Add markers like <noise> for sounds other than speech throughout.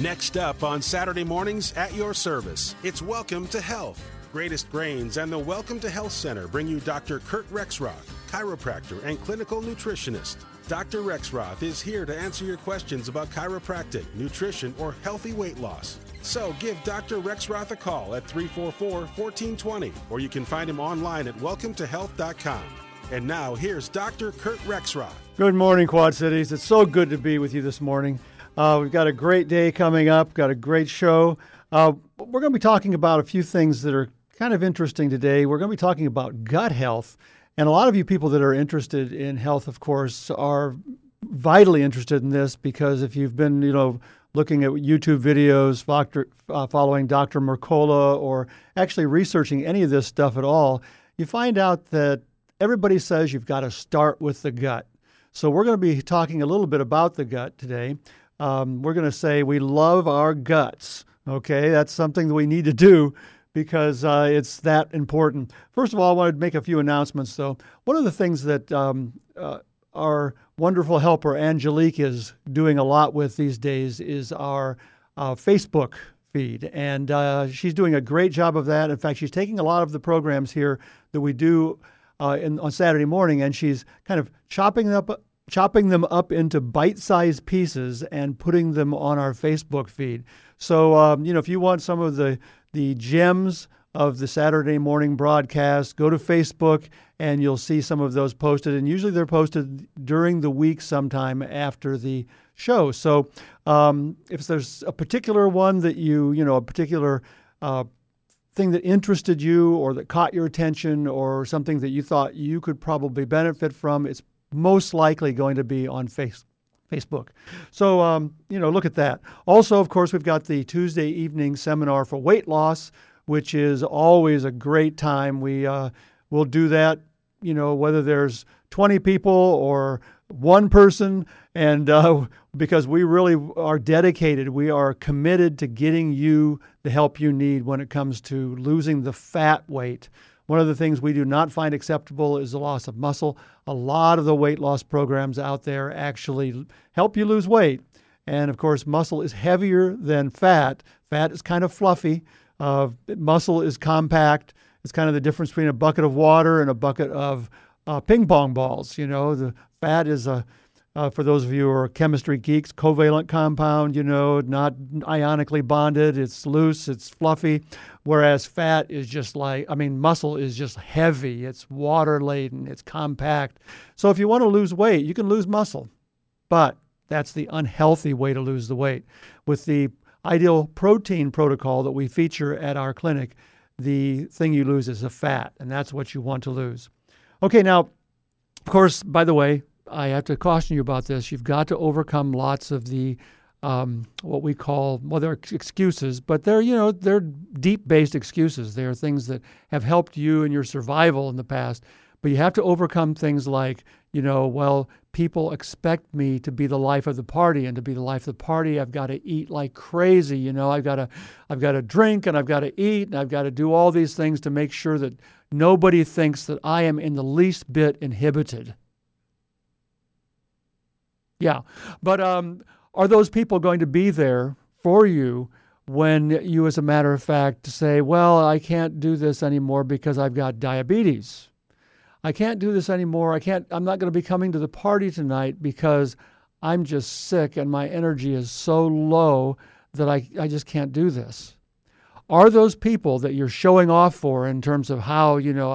Next up on Saturday mornings at your service, it's Welcome to Health. Greatest Grains and the Welcome to Health Center bring you Dr. Kurt Rexroth, chiropractor and clinical nutritionist. Dr. Rexroth is here to answer your questions about chiropractic, nutrition, or healthy weight loss. So give Dr. Rexroth a call at 344 1420, or you can find him online at welcometohealth.com. And now here's Dr. Kurt Rexroth. Good morning, Quad Cities. It's so good to be with you this morning. Uh, we've got a great day coming up, got a great show. Uh, we're going to be talking about a few things that are kind of interesting today. We're going to be talking about gut health. And a lot of you people that are interested in health, of course, are vitally interested in this because if you've been, you know, looking at YouTube videos, uh, following Dr. Mercola, or actually researching any of this stuff at all, you find out that everybody says you've got to start with the gut. So we're going to be talking a little bit about the gut today. Um, we're going to say we love our guts. Okay, that's something that we need to do because uh, it's that important. First of all, I wanted to make a few announcements, though. One of the things that um, uh, our wonderful helper, Angelique, is doing a lot with these days is our uh, Facebook feed. And uh, she's doing a great job of that. In fact, she's taking a lot of the programs here that we do uh, in, on Saturday morning and she's kind of chopping up. Chopping them up into bite sized pieces and putting them on our Facebook feed. So, um, you know, if you want some of the the gems of the Saturday morning broadcast. Go to Facebook and you'll see some of those posted. And usually they're posted during the week sometime after the show. So um, if there's a particular one that you, you know, a particular uh, thing that interested you or that caught your attention or something that you thought you could probably benefit from, it's most likely going to be on Facebook. Facebook. So, um, you know, look at that. Also, of course, we've got the Tuesday evening seminar for weight loss, which is always a great time. We uh, will do that, you know, whether there's 20 people or one person, and uh, <laughs> because we really are dedicated, we are committed to getting you the help you need when it comes to losing the fat weight. One of the things we do not find acceptable is the loss of muscle. A lot of the weight loss programs out there actually help you lose weight. And of course, muscle is heavier than fat. Fat is kind of fluffy, uh, muscle is compact. It's kind of the difference between a bucket of water and a bucket of uh, ping pong balls. You know, the fat is a uh, for those of you who are chemistry geeks, covalent compound, you know, not ionically bonded. It's loose, it's fluffy. Whereas fat is just like, I mean, muscle is just heavy. It's water laden, it's compact. So if you want to lose weight, you can lose muscle. But that's the unhealthy way to lose the weight. With the ideal protein protocol that we feature at our clinic, the thing you lose is the fat, and that's what you want to lose. Okay, now, of course, by the way, I have to caution you about this. You've got to overcome lots of the um, what we call well, they're excuses, but they're you know they're deep-based excuses. They are things that have helped you in your survival in the past. But you have to overcome things like you know, well, people expect me to be the life of the party, and to be the life of the party, I've got to eat like crazy. You know, I've got to I've got to drink and I've got to eat and I've got to do all these things to make sure that nobody thinks that I am in the least bit inhibited. Yeah. But um, are those people going to be there for you when you, as a matter of fact, say, well, I can't do this anymore because I've got diabetes? I can't do this anymore. I can't, I'm not going to be coming to the party tonight because I'm just sick and my energy is so low that I, I just can't do this. Are those people that you're showing off for in terms of how, you know,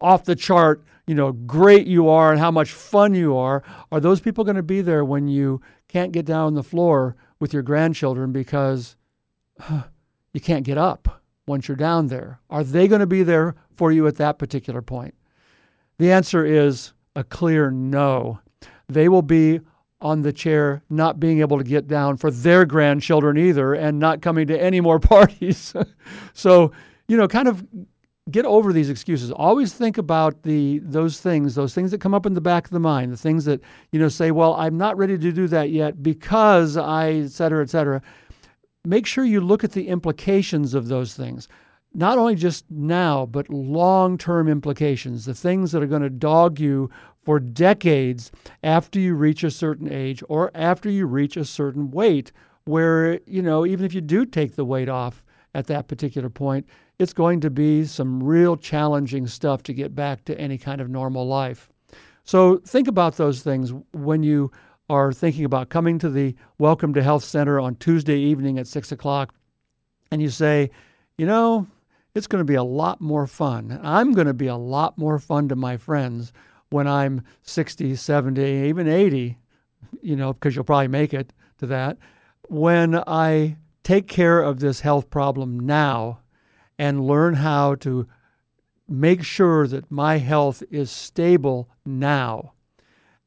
off the chart you know, great you are and how much fun you are, are those people going to be there when you can't get down on the floor with your grandchildren because huh, <sighs> you can't get up once you're down there? Are they going to be there for you at that particular point? The answer is a clear no. They will be on the chair, not being able to get down for their grandchildren either, and not coming to any more <laughs> parties. so, you know, kind of get over these excuses. Always think about the those things, those things that come up in the back of the mind, the things that you know say, "Well, I'm not ready to do that yet because I, et cetera, et cetera." Make sure you look at the implications of those things, not only just now, but long-term implications, the things that are going to dog you for decades after you reach a certain age or after you reach a certain weight where, you know, even if you do take the weight off at that particular point, it's going to be some real challenging stuff to get back to any kind of normal life. So think about those things when you are thinking about coming to the Welcome to Health Center on Tuesday evening at 6 o'clock and you say, you know, it's going to be a lot more fun. I'm going to be a lot more fun to my friends when I'm 60, 70, even 80, you know, because you'll probably make it to that, when I take care of this health problem now and learn how to make sure that my health is stable now.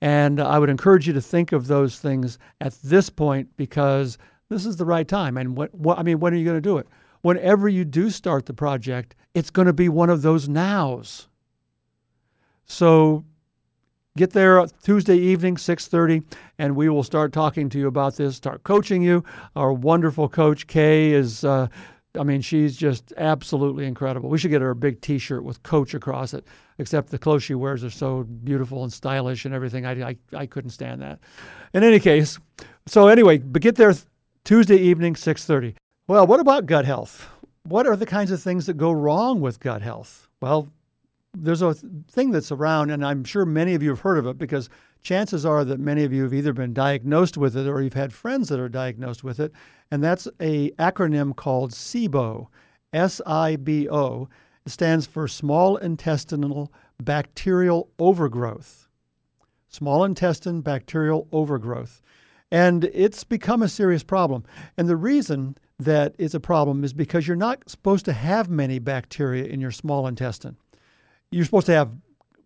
And I would encourage you to think of those things at this point because this is the right time. And what, what I mean, when are you going to do it? Whenever you do start the project, it's going to be one of those nows. So get there Tuesday evening, 6:30, and we will start talking to you about this. Start coaching you. Our wonderful coach Kay is. Uh, I mean, she's just absolutely incredible. We should get her a big T-shirt with "Coach" across it. Except the clothes she wears are so beautiful and stylish and everything. I, I, I couldn't stand that. In any case, so anyway, but get there Tuesday evening, 6:30. Well, what about gut health? What are the kinds of things that go wrong with gut health? Well, there's a thing that's around, and I'm sure many of you have heard of it because chances are that many of you have either been diagnosed with it or you've had friends that are diagnosed with it, and that's a acronym called SIBO. S-I-B-O. It stands for small intestinal bacterial overgrowth. Small intestine bacterial overgrowth. And it's become a serious problem. And the reason that it's a problem is because you're not supposed to have many bacteria in your small intestine you're supposed to have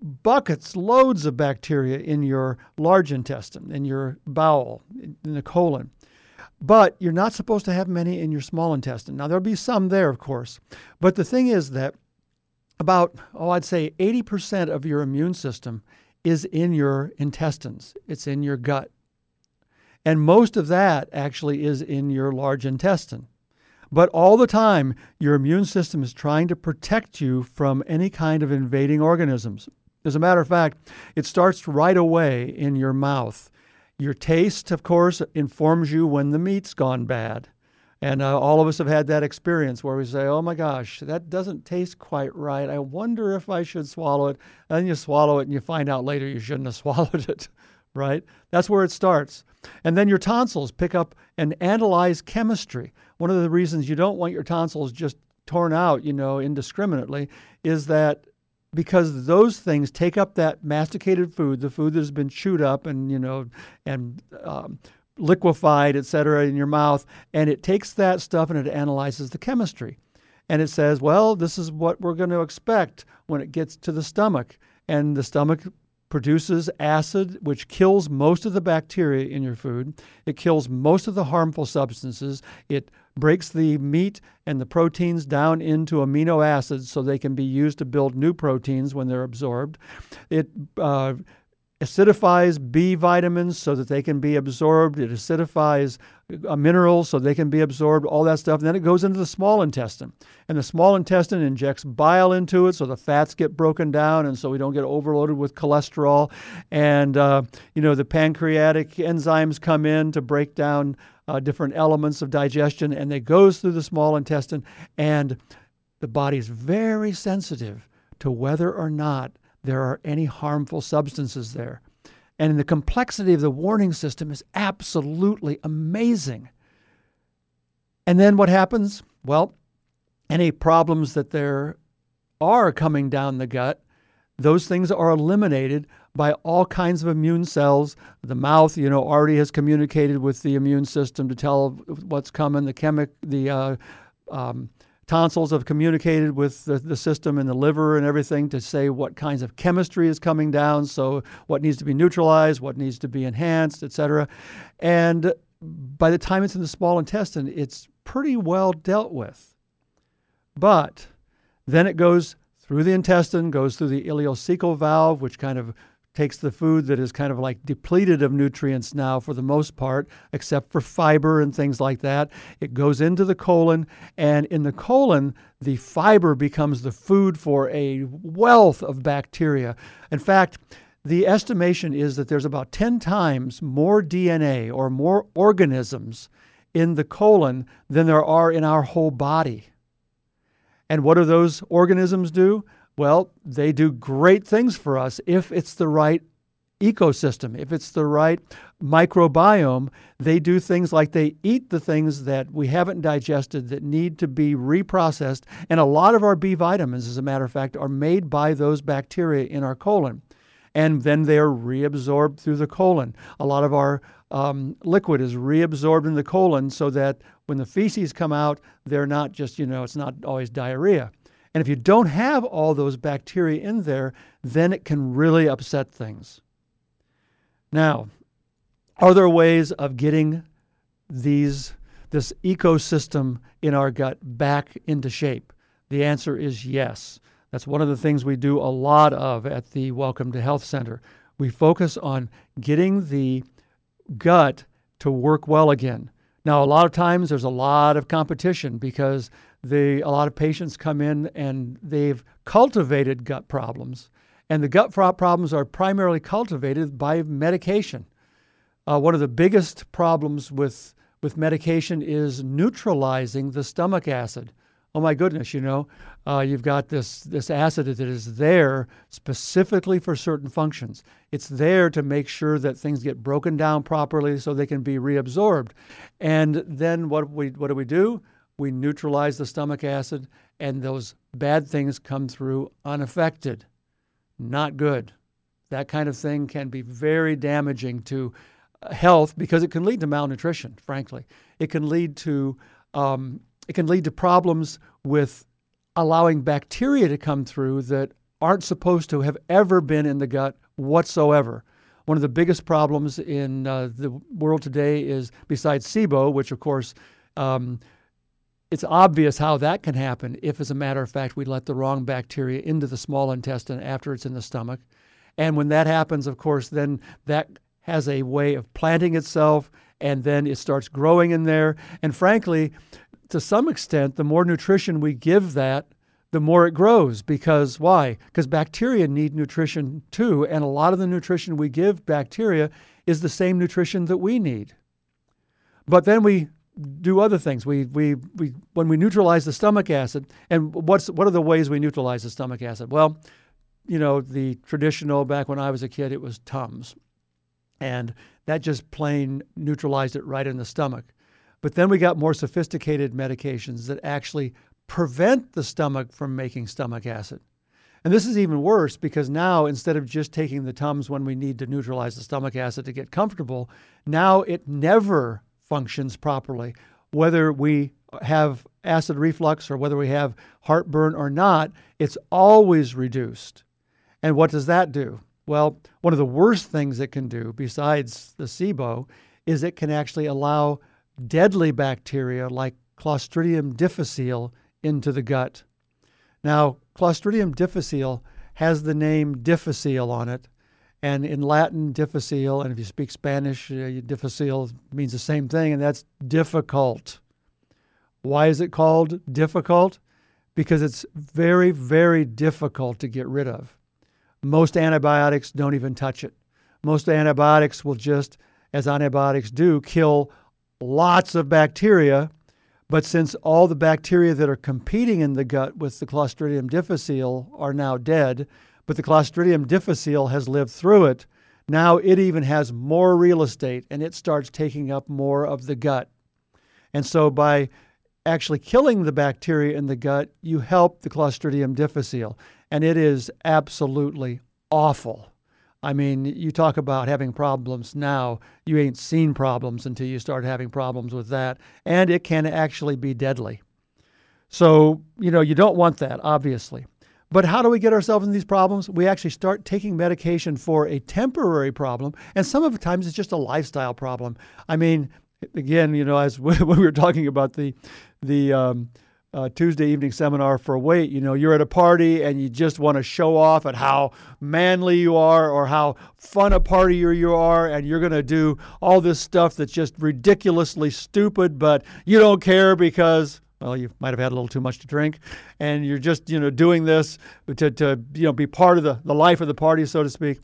buckets, loads of bacteria in your large intestine, in your bowel, in the colon. But you're not supposed to have many in your small intestine. Now, there'll be some there, of course. But the thing is that about, oh, I'd say 80% of your immune system is in your intestines, it's in your gut. And most of that actually is in your large intestine. But all the time, your immune system is trying to protect you from any kind of invading organisms. As a matter of fact, it starts right away in your mouth. Your taste, of course, informs you when the meat's gone bad. And uh, all of us have had that experience where we say, oh my gosh, that doesn't taste quite right. I wonder if I should swallow it. And then you swallow it and you find out later you shouldn't have <laughs> swallowed it, right? That's where it starts. And then your tonsils pick up and analyze chemistry one of the reasons you don't want your tonsils just torn out, you know, indiscriminately, is that because those things take up that masticated food, the food that has been chewed up and you know and um, liquefied, et cetera, in your mouth, and it takes that stuff and it analyzes the chemistry, and it says, well, this is what we're going to expect when it gets to the stomach, and the stomach produces acid, which kills most of the bacteria in your food. It kills most of the harmful substances. It breaks the meat and the proteins down into amino acids so they can be used to build new proteins when they're absorbed. It uh, acidifies B vitamins so that they can be absorbed. It acidifies uh, minerals so they can be absorbed, all that stuff. And then it goes into the small intestine. And the small intestine injects bile into it so the fats get broken down and so we don't get overloaded with cholesterol. And, uh, you know, the pancreatic enzymes come in to break down uh, different elements of digestion and it goes through the small intestine. And the body is very sensitive to whether or not there are any harmful substances there. And the complexity of the warning system is absolutely amazing. And then what happens? Well, any problems that there are coming down the gut, those things are eliminated by all kinds of immune cells. The mouth, you know, already has communicated with the immune system to tell what's coming. The chemic, the uh, um, tonsils have communicated with the, the system and the liver and everything to say what kinds of chemistry is coming down, so what needs to be neutralized, what needs to be enhanced, etc. And by the time it's in the small intestine, it's pretty well dealt with. But then it goes through the intestine, goes through the ileocecal valve, which kind of takes the food that is kind of like depleted of nutrients now for the most part, except for fiber and things like that. It goes into the colon, and in the colon, the fiber becomes the food for a wealth of bacteria. In fact, the estimation is that there's about 10 times more DNA or more organisms in the colon than there are in our whole body. And what do those organisms do? Well, they do great things for us if it's the right ecosystem, if it's the right microbiome, they do things like they eat the things that we haven't digested that need to be reprocessed. And a lot of our B vitamins, as a matter of fact, are made by those bacteria in our colon. And then they're reabsorbed through the colon. A lot of our um, liquid is reabsorbed in the colon so that when the feces come out, they're not just, you know, it's not always diarrhea. And if you don't have all those bacteria in there, then it can really upset things. Now, are there ways of getting these this ecosystem in our gut back into shape? The answer is yes. That's one of the things we do a lot of at the Welcome to Health Center. We focus on getting the gut to work well again. Now, a lot of times there's a lot of competition because a lot of patients come in and they've cultivated gut problems and the gut problems are primarily cultivated by medication. Uh, one of the biggest problems with, with medication is neutralizing the stomach acid. Oh my goodness, you know, uh, you've got this, this acid that is there specifically for certain functions. It's there to make sure that things get broken down properly so they can be reabsorbed. And then what, we, what do we do? We neutralize the stomach acid, and those bad things come through unaffected not good. That kind of thing can be very damaging to uh, health because it can lead to malnutrition. Frankly, it can lead to um, it can lead to problems with allowing bacteria to come through that aren't supposed to have ever been in the gut whatsoever. One of the biggest problems in uh, the world today is, besides SIBO, which of course um, it's obvious how that can happen if, as a matter of fact, we let the wrong bacteria into the small intestine after it's in the stomach. And when that happens, of course, then that has a way of planting itself and then it starts growing in there. And frankly, to some extent, the more nutrition we give that, the more it grows. Because why? Because bacteria need nutrition too. And a lot of the nutrition we give bacteria is the same nutrition that we need. But then we do other things. We, we, we, when we neutralize the stomach acid, and what's, what are the ways we neutralize the stomach acid? Well, you know, the traditional, back when I was a kid, it was Tums. And that just plain neutralized it right in the stomach. But then we got more sophisticated medications that actually prevent the stomach from making stomach acid. And this is even worse because now instead of just taking the Tums when we need to neutralize the stomach acid to get comfortable, now it never functions properly. Whether we have acid reflux or whether we have heartburn or not, it's always reduced. And what does that do? Well, one of the worst things it can do, besides the SIBO, is it can actually allow deadly bacteria like Clostridium difficile into the gut. Now, Clostridium difficile has the name difficile on it, and in Latin, difficile, and if you speak Spanish, uh, difficile means the same thing, and that's difficult. Why is it called difficult? Because it's very, very difficult to get rid of. Most antibiotics don't even touch it. Most antibiotics will just, as antibiotics do, kill lots of bacteria. But since all the bacteria that are competing in the gut with the Clostridium difficile are now dead, but the Clostridium difficile has lived through it. Now it even has more real estate and it starts taking up more of the gut. And so by actually killing the bacteria in the gut, you help the Clostridium difficile. And it is absolutely awful. I mean, you talk about having problems now, you ain't seen problems until you start having problems with that. And it can actually be deadly. So, you know, you don't want that, obviously. But how do we get ourselves in these problems? We actually start taking medication for a temporary problem, and some of the times it's just a lifestyle problem. I mean, again, you know, as <laughs> when we were talking about the the um, uh, Tuesday evening seminar for weight, you know, you're at a party and you just want to show off at how manly you are or how fun a partier you are, and you're going to do all this stuff that's just ridiculously stupid, but you don't care because well, you might have had a little too much to drink, and you're just you know doing this to, to you know be part of the, the life of the party, so to speak.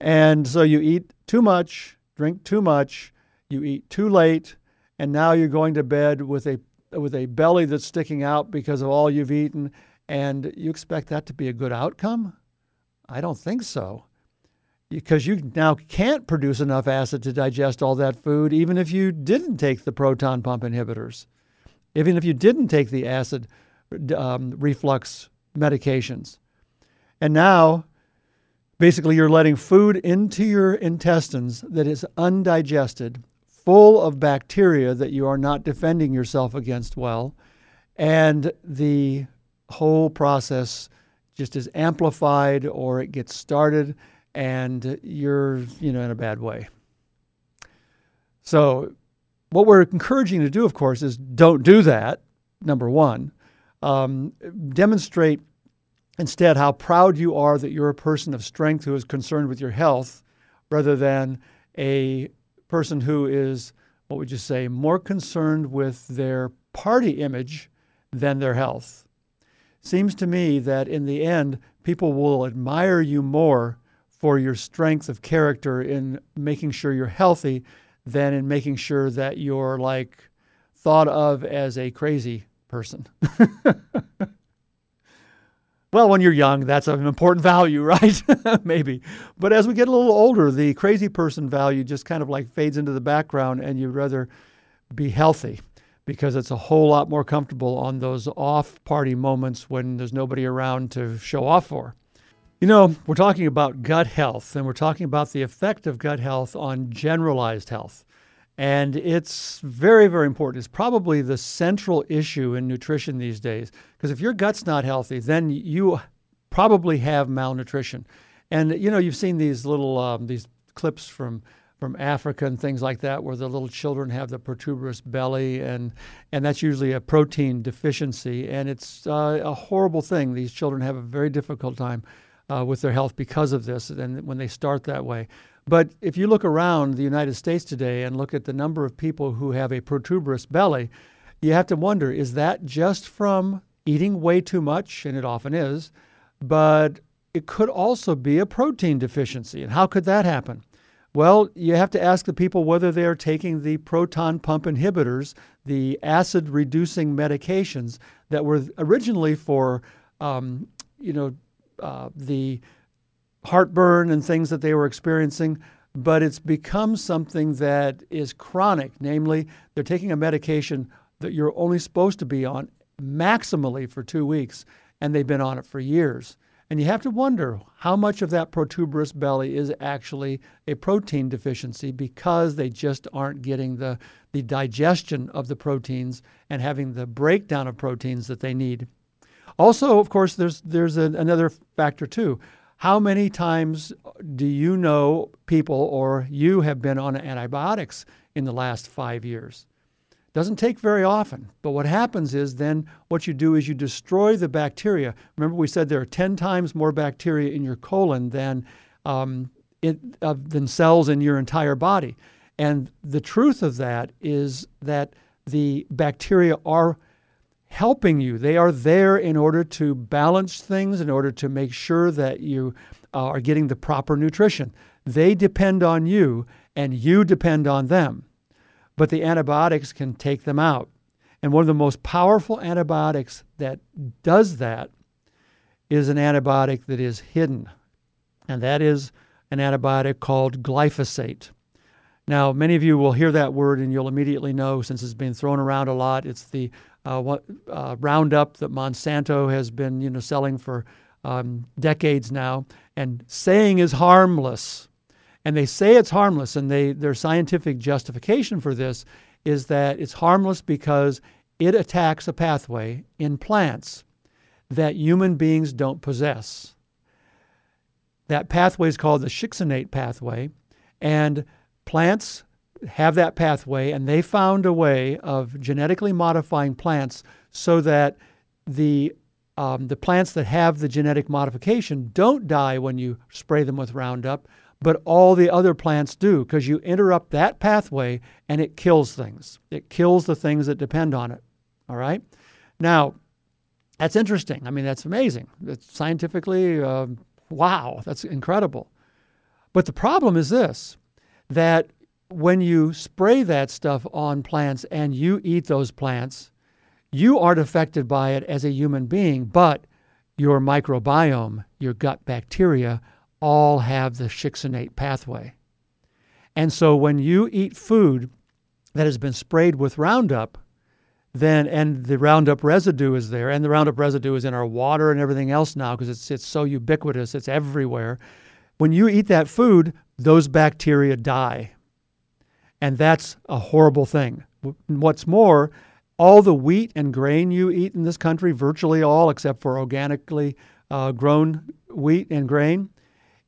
And so you eat too much, drink too much, you eat too late, and now you're going to bed with a with a belly that's sticking out because of all you've eaten, and you expect that to be a good outcome? I don't think so. Because you now can't produce enough acid to digest all that food, even if you didn't take the proton pump inhibitors, even if you didn't take the acid um, reflux medications. And now, basically, you're letting food into your intestines that is undigested, full of bacteria that you are not defending yourself against well. And the whole process just is amplified or it gets started and you're, you know, in a bad way. So, what we're encouraging to do, of course, is don't do that, number one. Um, demonstrate instead how proud you are that you're a person of strength who is concerned with your health rather than a person who is, what would you say, more concerned with their party image than their health. Seems to me that in the end, people will admire you more for your strength of character in making sure you're healthy than in making sure that you're like thought of as a crazy person. <laughs> well, when you're young, that's an important value, <laughs> right? Maybe. But as we get a little older, the crazy person value just kind of like fades into the background, and you'd rather be healthy because it's a whole lot more comfortable on those off party moments when there's nobody around to show off for. You know, we're talking about gut health, and we're talking about the effect of gut health on generalized health. And it's very, very important. It's probably the central issue in nutrition these days. Because if your gut's not healthy, then you probably have malnutrition. And you know, you've seen these little um, these clips from from Africa and things like that, where the little children have the protuberous belly, and and that's usually a protein deficiency, and it's uh, a horrible thing. These children have a very difficult time uh, with their health because of this, and when they start that way. But if you look around the United States today and look at the number of people who have a protuberous belly, you have to wonder is that just from eating way too much? And it often is. But it could also be a protein deficiency. And how could that happen? Well, you have to ask the people whether they are taking the proton pump inhibitors, the acid reducing medications that were originally for, um, you know, uh, the heartburn and things that they were experiencing, but it's become something that is chronic. Namely, they're taking a medication that you're only supposed to be on maximally for two weeks, and they've been on it for years. And you have to wonder how much of that protuberous belly is actually a protein deficiency because they just aren't getting the, the digestion of the proteins and having the breakdown of proteins that they need. Also, of course, there's, there's another factor too. How many times do you know people or you have been on antibiotics in the last five years? Doesn't take very often. But what happens is then what you do is you destroy the bacteria. Remember, we said there are 10 times more bacteria in your colon than, um, it, uh, than cells in your entire body. And the truth of that is that the bacteria are helping you. They are there in order to balance things, in order to make sure that you uh, are getting the proper nutrition. They depend on you, and you depend on them. But the antibiotics can take them out. And one of the most powerful antibiotics that does that is an antibiotic that is hidden, and that is an antibiotic called glyphosate. Now, many of you will hear that word and you'll immediately know since it's been thrown around a lot. It's the uh, what, uh, Roundup that Monsanto has been you know selling for um, decades now, and saying is harmless. And they say it's harmless, and they their scientific justification for this is that it's harmless because it attacks a pathway in plants that human beings don't possess. That pathway is called the shikimate pathway, and plants have that pathway, and they found a way of genetically modifying plants so that the um, the plants that have the genetic modification don't die when you spray them with Roundup, but all the other plants do because you interrupt that pathway and it kills things. It kills the things that depend on it. All right? Now, that's interesting. I mean, that's amazing. It's scientifically, uh, wow, that's incredible. But the problem is this that when you spray that stuff on plants and you eat those plants, you aren't affected by it as a human being, but your microbiome, your gut bacteria, all have the shikimate pathway. And so when you eat food that has been sprayed with Roundup, then and the Roundup residue is there, and the Roundup residue is in our water and everything else now because it's it's so ubiquitous, it's everywhere. When you eat that food, those bacteria die. And that's a horrible thing. What's more, all the wheat and grain you eat in this country, virtually all except for organically uh, grown wheat and grain,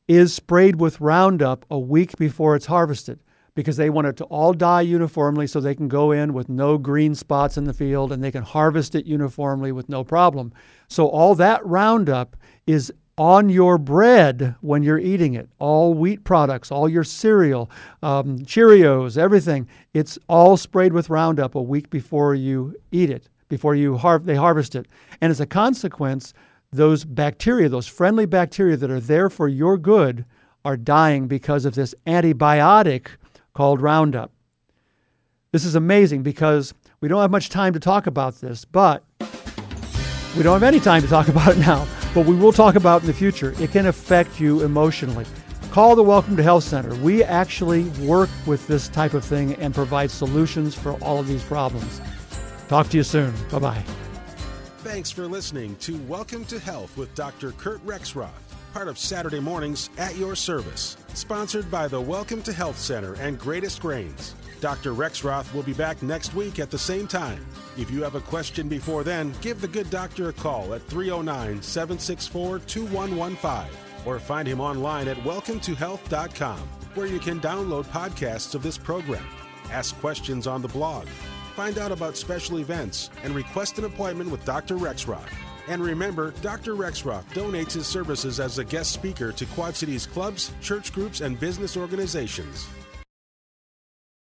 is sprayed with Roundup a week before it's harvested because they want it to all die uniformly so they can go in with no green spots in the field and they can harvest it uniformly with no problem. So all that Roundup is on your bread when you're eating it. All wheat products, all your cereal, um, Cheerios, everything. It's all sprayed with Roundup a week before you eat it, before you har- they harvest it. And as a consequence, those bacteria, those friendly bacteria that are there for your good, are dying because of this antibiotic called Roundup. This is amazing because we don't have much time to talk about this, but we don't have any time to talk <laughs> about it now, but we will talk about in the future. It can affect you emotionally. Call the Welcome to Health Center. We actually work with this type of thing and provide solutions for all of these problems. Talk to you soon. Bye bye. Thanks for listening to Welcome to Health with Dr. Kurt Rexroth, part of Saturday mornings at your service, sponsored by the Welcome to Health Center and Greatest Grains. Dr. Rexroth will be back next week at the same time. If you have a question before then, give the good doctor a call at 309 764 2115 or find him online at welcometohealth.com, where you can download podcasts of this program, ask questions on the blog, find out about special events, and request an appointment with Dr. Rexroth. And remember, Dr. Rexroth donates his services as a guest speaker to Quad Cities clubs, church groups, and business organizations.